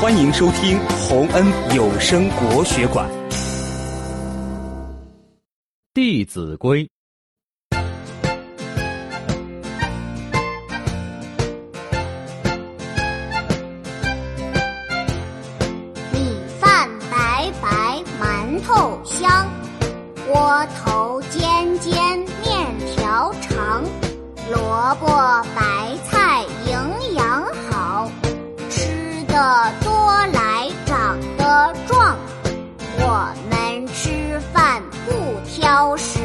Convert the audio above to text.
欢迎收听洪恩有声国学馆。弟子规。米饭白白馒头香窝头尖尖面条长萝卜白菜营养好吃的吃饭不挑食